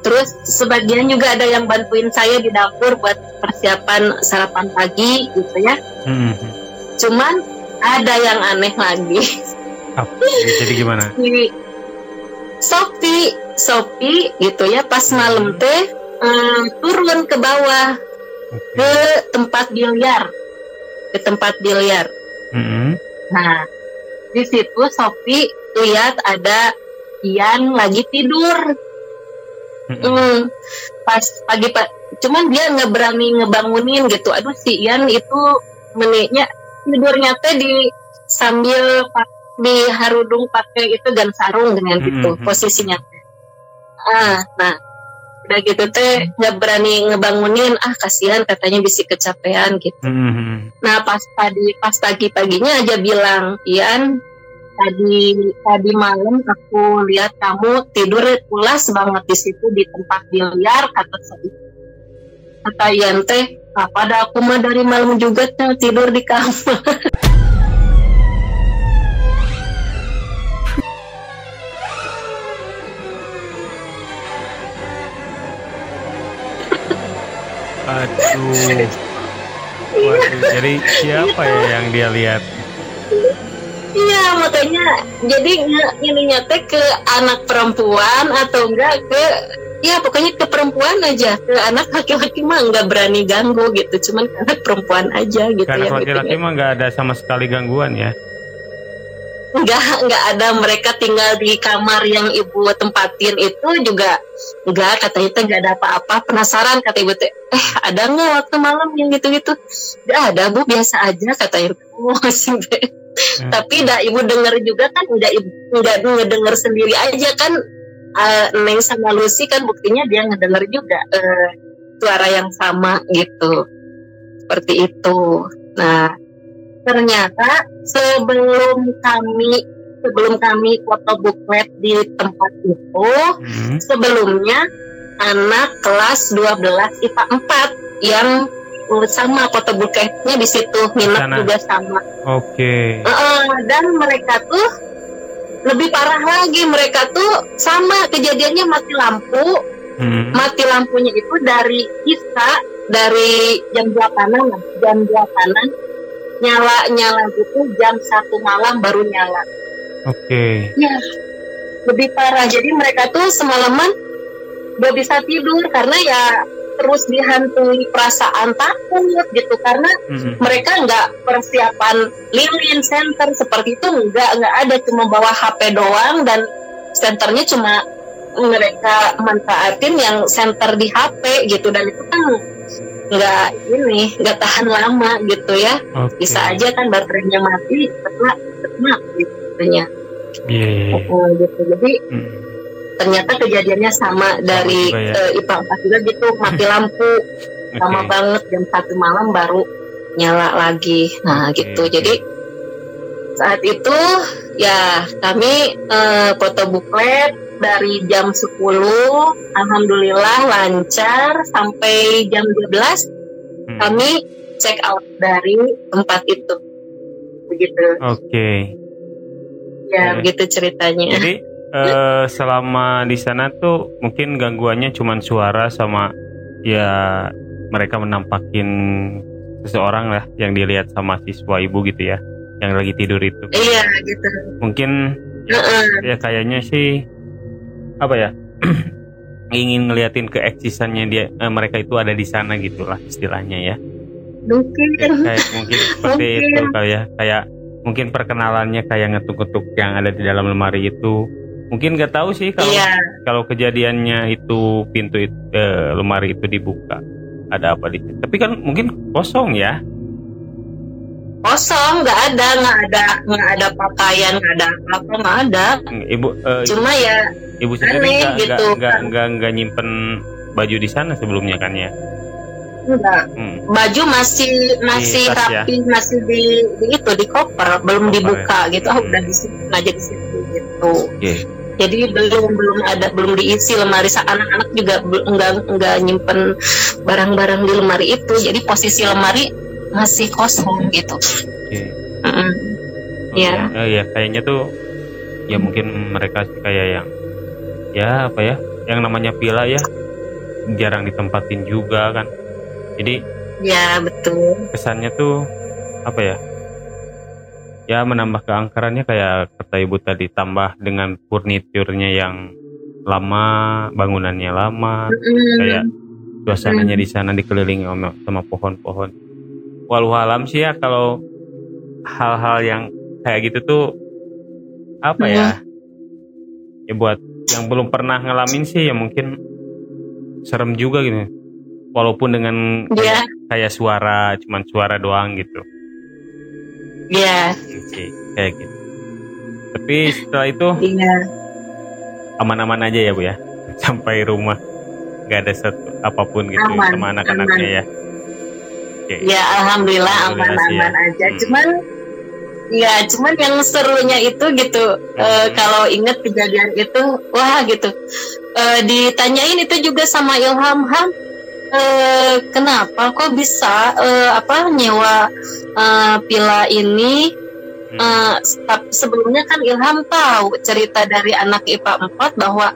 Terus sebagian juga ada yang bantuin saya di dapur buat persiapan sarapan pagi gitu ya. Hmm. Cuman ada yang aneh lagi. Apa? Jadi gimana? Sopi, Sopi gitu ya pas malam teh eh, turun ke bawah ke tempat biliar, ke tempat biliar. Hmm. Nah di situ Sopi lihat ada Ian lagi tidur. Hmm. Hmm, pas pagi pak, cuman dia nggak berani ngebangunin gitu. Aduh si Ian itu menitnya tidurnya teh di sambil pak di harudung pakai itu dan sarung dengan gitu Mhm. posisinya. Ah, nah udah gitu teh nggak berani ngebangunin. Ah kasihan katanya bisa kecapean gitu. Hmm. Nah pas tadi pas pagi paginya aja bilang Ian tadi tadi malam aku lihat kamu tidur pulas banget di situ di tempat biliar kata saya kata Ian teh "Ah, pada aku mah dari malam juga tuh tidur di kamar Aduh. Waduh, jadi siapa ya yang dia lihat? iya makanya jadi ininya teh ke anak perempuan atau enggak ke ya pokoknya ke perempuan aja ke anak laki-laki mah nggak berani ganggu gitu cuman ke anak perempuan aja gitu Karena ya laki-laki mah nggak ada sama sekali gangguan ya. Nggak nggak ada mereka tinggal di kamar yang ibu tempatin itu juga nggak kata itu nggak ada apa-apa. Penasaran kata ibu eh ada nggak waktu malam yang gitu-gitu? Nggak ada bu biasa aja kata ibu oh, sih, teh. Hmm. tapi dah ibu denger juga kan nggak ibu nggak ngedenger sendiri aja kan. Eh, Neng sama Lucy kan buktinya dia ngedenger juga eh, suara yang sama gitu. Seperti itu. Nah ternyata sebelum kami sebelum kami foto buklet di tempat itu Hmm. sebelumnya anak kelas 12 IPA 4 yang uh, sama foto bukletnya di situ minat Sana. juga sama Oke. Heeh, dan mereka tuh lebih parah lagi mereka tuh sama kejadiannya mati lampu Hmm. mati lampunya itu dari Isa dari jam 8 jam 8 nyala nyala gitu jam satu malam baru nyala. Oke. ya lebih parah. Jadi mereka tuh semalaman gak bisa tidur karena ya terus dihantui perasaan takut gitu. Karena Hmm. mereka nggak persiapan lilin center seperti itu nggak nggak ada. Cuma bawa HP doang dan senternya cuma mereka manfaatin yang center di HP gitu. Dan itu kan nggak ini nggak tahan lama gitu ya Oke. bisa aja kan baterainya mati setelah setelah gitu ya iya. Oh, gitu jadi Hmm. ternyata kejadiannya sama dari juga ya. eh, IPA 4 juga gitu mati lampu lama Oke. banget jam satu malam baru nyala lagi nah Oke, gitu jadi saat itu ya kami eh, foto buklet dari jam 10 alhamdulillah lancar sampai jam 12 Hmm. kami check out dari tempat itu begitu Oke. ya Oke. begitu ceritanya Jadi eh, selama di sana tuh mungkin gangguannya cuman suara sama ya mereka menampakin seseorang lah yang dilihat sama siswa ibu gitu ya yang lagi tidur itu. iya gitu Mungkin Heeh. ya kayaknya sih apa ya ingin ngeliatin keeksisannya dia eh, mereka itu ada di sana gitulah istilahnya ya. mungkin Ya, kayak mungkin seperti Mungkin. itu kali ya kayak mungkin perkenalannya kayak ngetuk-ngetuk yang ada di dalam lemari itu mungkin nggak tahu sih kalau Iya. kalau kejadiannya itu pintu it- eh, lemari itu dibuka ada apa di tapi kan mungkin kosong ya kosong nggak ada nggak ada nggak ada pakaian nggak ada apa nggak ada. Ibu eh, cuma ya ibu sendiri nggak gitu, nggak nggak kan. nggak nggak nyimpen baju di sana sebelumnya kan ya? Enggak Hmm, baju masih masih tas ya? rapi masih di, di itu di koper belum Koper dibuka ya? gitu. Ah Hmm. udah disimpan aja di situ gitu. Oke. Jadi belum belum ada belum diisi lemari. Anak-anak juga enggak enggak nyimpen barang-barang di lemari itu. Jadi posisi lemari masih kosong gitu. Oke. Mm-mm. Oh, Iya. ya, ya kayaknya tuh ya mungkin mereka sih kayak yang ya apa ya yang namanya pila ya jarang ditempatin juga kan. Jadi ya betul. kesannya tuh apa ya ya menambah keangkerannya kayak kata ibu tadi tambah dengan furniturnya yang lama bangunannya lama Mm-mm. kayak suasananya di sana dikelilingi sama pohon-pohon walau alam sih ya kalau hal-hal yang kayak gitu tuh apa ya? Ya buat yang belum pernah ngalamin sih ya mungkin serem juga gitu. Walaupun dengan Iya. kayak suara cuman suara doang gitu. Ya oke kayak gitu. Tapi setelah itu iya. aman-aman aja ya bu ya. Sampai rumah. Nggak ada satu apa pun gitu Aman, sama anak-anaknya ya oke ya alhamdulillah sih ya. aman-aman aja Hmm. cuman ya cuman yang serunya itu gitu Hmm. kalau inget kejadian itu wah gitu Eh, ditanyain itu juga sama Ilham Ham eh, kenapa kok bisa eh, apa nyewa eh, pila ini Hmm. Se- sebelumnya kan Ilham tahu cerita dari anak IPA 4 bahwa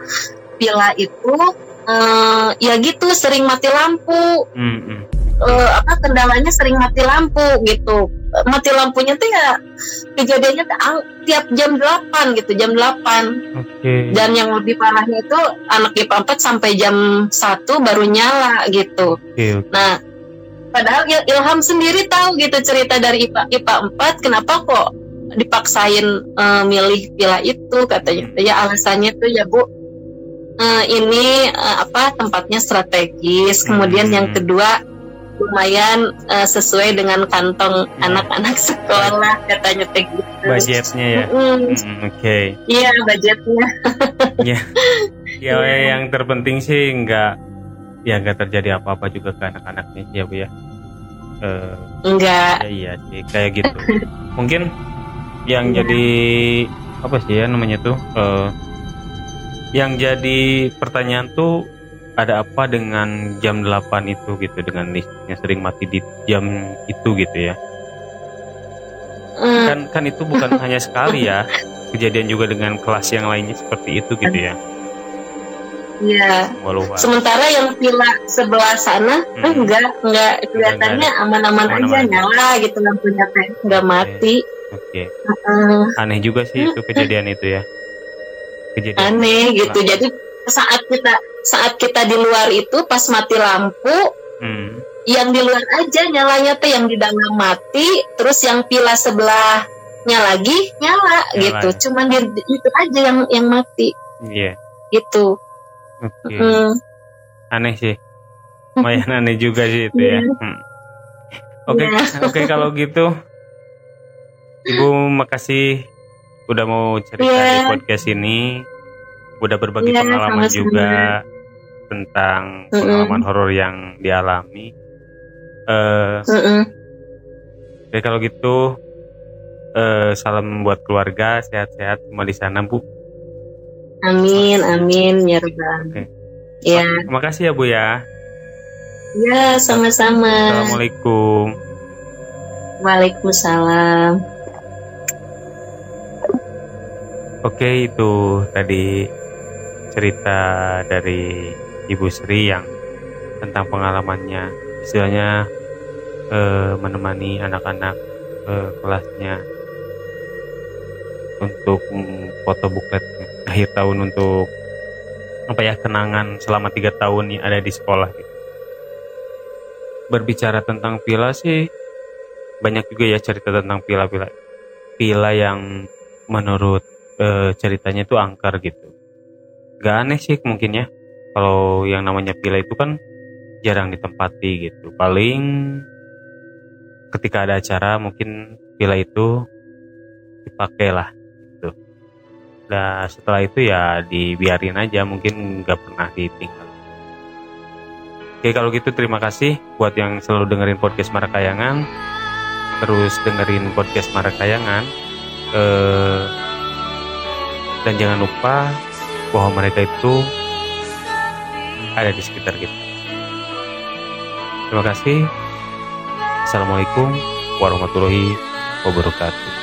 pila itu eh, ya gitu sering mati lampu Hmm, eh, apa kendalanya sering mati lampu gitu. Eh, mati lampunya tuh ya kejadiannya tiap jam 8 gitu jam 8 oke. Dan yang lebih parahnya itu anak IPA 4 sampai jam 1 baru nyala gitu. Oke oke. nah padahal Il- Ilham sendiri tahu gitu cerita dari IPA IPA 4 kenapa kok dipaksain eh, milih pila itu katanya. Ya alasannya tuh ya Bu eh, ini eh, apa tempatnya strategis. Kemudian Hmm. yang kedua lumayan eh, sesuai dengan kantong anak-anak sekolah katanya teh gitu. Budgetnya ya? Mm, Hmm, oke. Iya budgetnya. Ya ya yang terpenting sih nggak ya nggak terjadi apa-apa juga ke anak-anaknya ya bu ya? Eh, enggak ya iya sih kayak gitu. Mungkin yang Iya. jadi apa sih ya namanya tuh eh, yang jadi pertanyaan tuh ada apa dengan jam 8 itu gitu dengan listriknya sering mati di jam itu gitu ya? Mm, kan kan itu bukan hanya sekali ya kejadian juga dengan kelas yang lainnya seperti itu gitu ya? Iya. Sementara yang pila sebelah sana Hmm. enggak, enggak kelihatannya aman-aman aja nyala gitu lampunya teh. Enggak mati. oke. Heeh, aneh juga sih itu kejadian itu ya. Kejadian aneh gitu. Jadi saat kita saat kita di luar itu pas mati lampu Hmm, yang di luar aja nyalanya teh yang di dalam mati, terus yang pila sebelahnya lagi nyala, Nyala. gitu. Cuman di, itu aja yang yang mati iya gitu. oke Hmm. aneh sih lumayan aneh juga sih itu ya Iya. Hmm. oke Iya. oke kalau gitu ibu makasih udah mau cerita Iya. di podcast ini udah berbagi Iya, pengalaman sama-sama. juga tentang Mm-mm. pengalaman horor yang dialami eh Mm-mm. oke kalau gitu eh salam buat keluarga sehat-sehat semua di sana bu Amin, amin ya Rabbal. Oke. Ya, terima kasih ya bu ya ya sama-sama. assalamualaikum Waalaikumsalam. Oke, itu tadi cerita dari Ibu Sri yang tentang pengalamannya, istilahnya eh, menemani anak-anak eh, kelasnya untuk foto buklet akhir tahun untuk apa ya kenangan selama tiga tahun yang ada di sekolah. Gitu. Berbicara tentang pila sih banyak juga ya cerita tentang pila-pila villa yang menurut eh, ceritanya itu angker gitu. Gak aneh sih mungkin ya. Kalau yang namanya villa itu kan jarang ditempati gitu. Paling ketika ada acara mungkin villa itu dipakai lah gitu. Nah setelah itu ya dibiarin aja mungkin nggak pernah ditinggal. Oke kalau gitu terima kasih buat yang selalu dengerin podcast Marakayangan. Terus dengerin podcast Marakayangan. Eh, dan jangan lupa bahwa mereka itu ada di sekitar kita. Terima kasih. Assalamualaikum warahmatullahi wabarakatuh.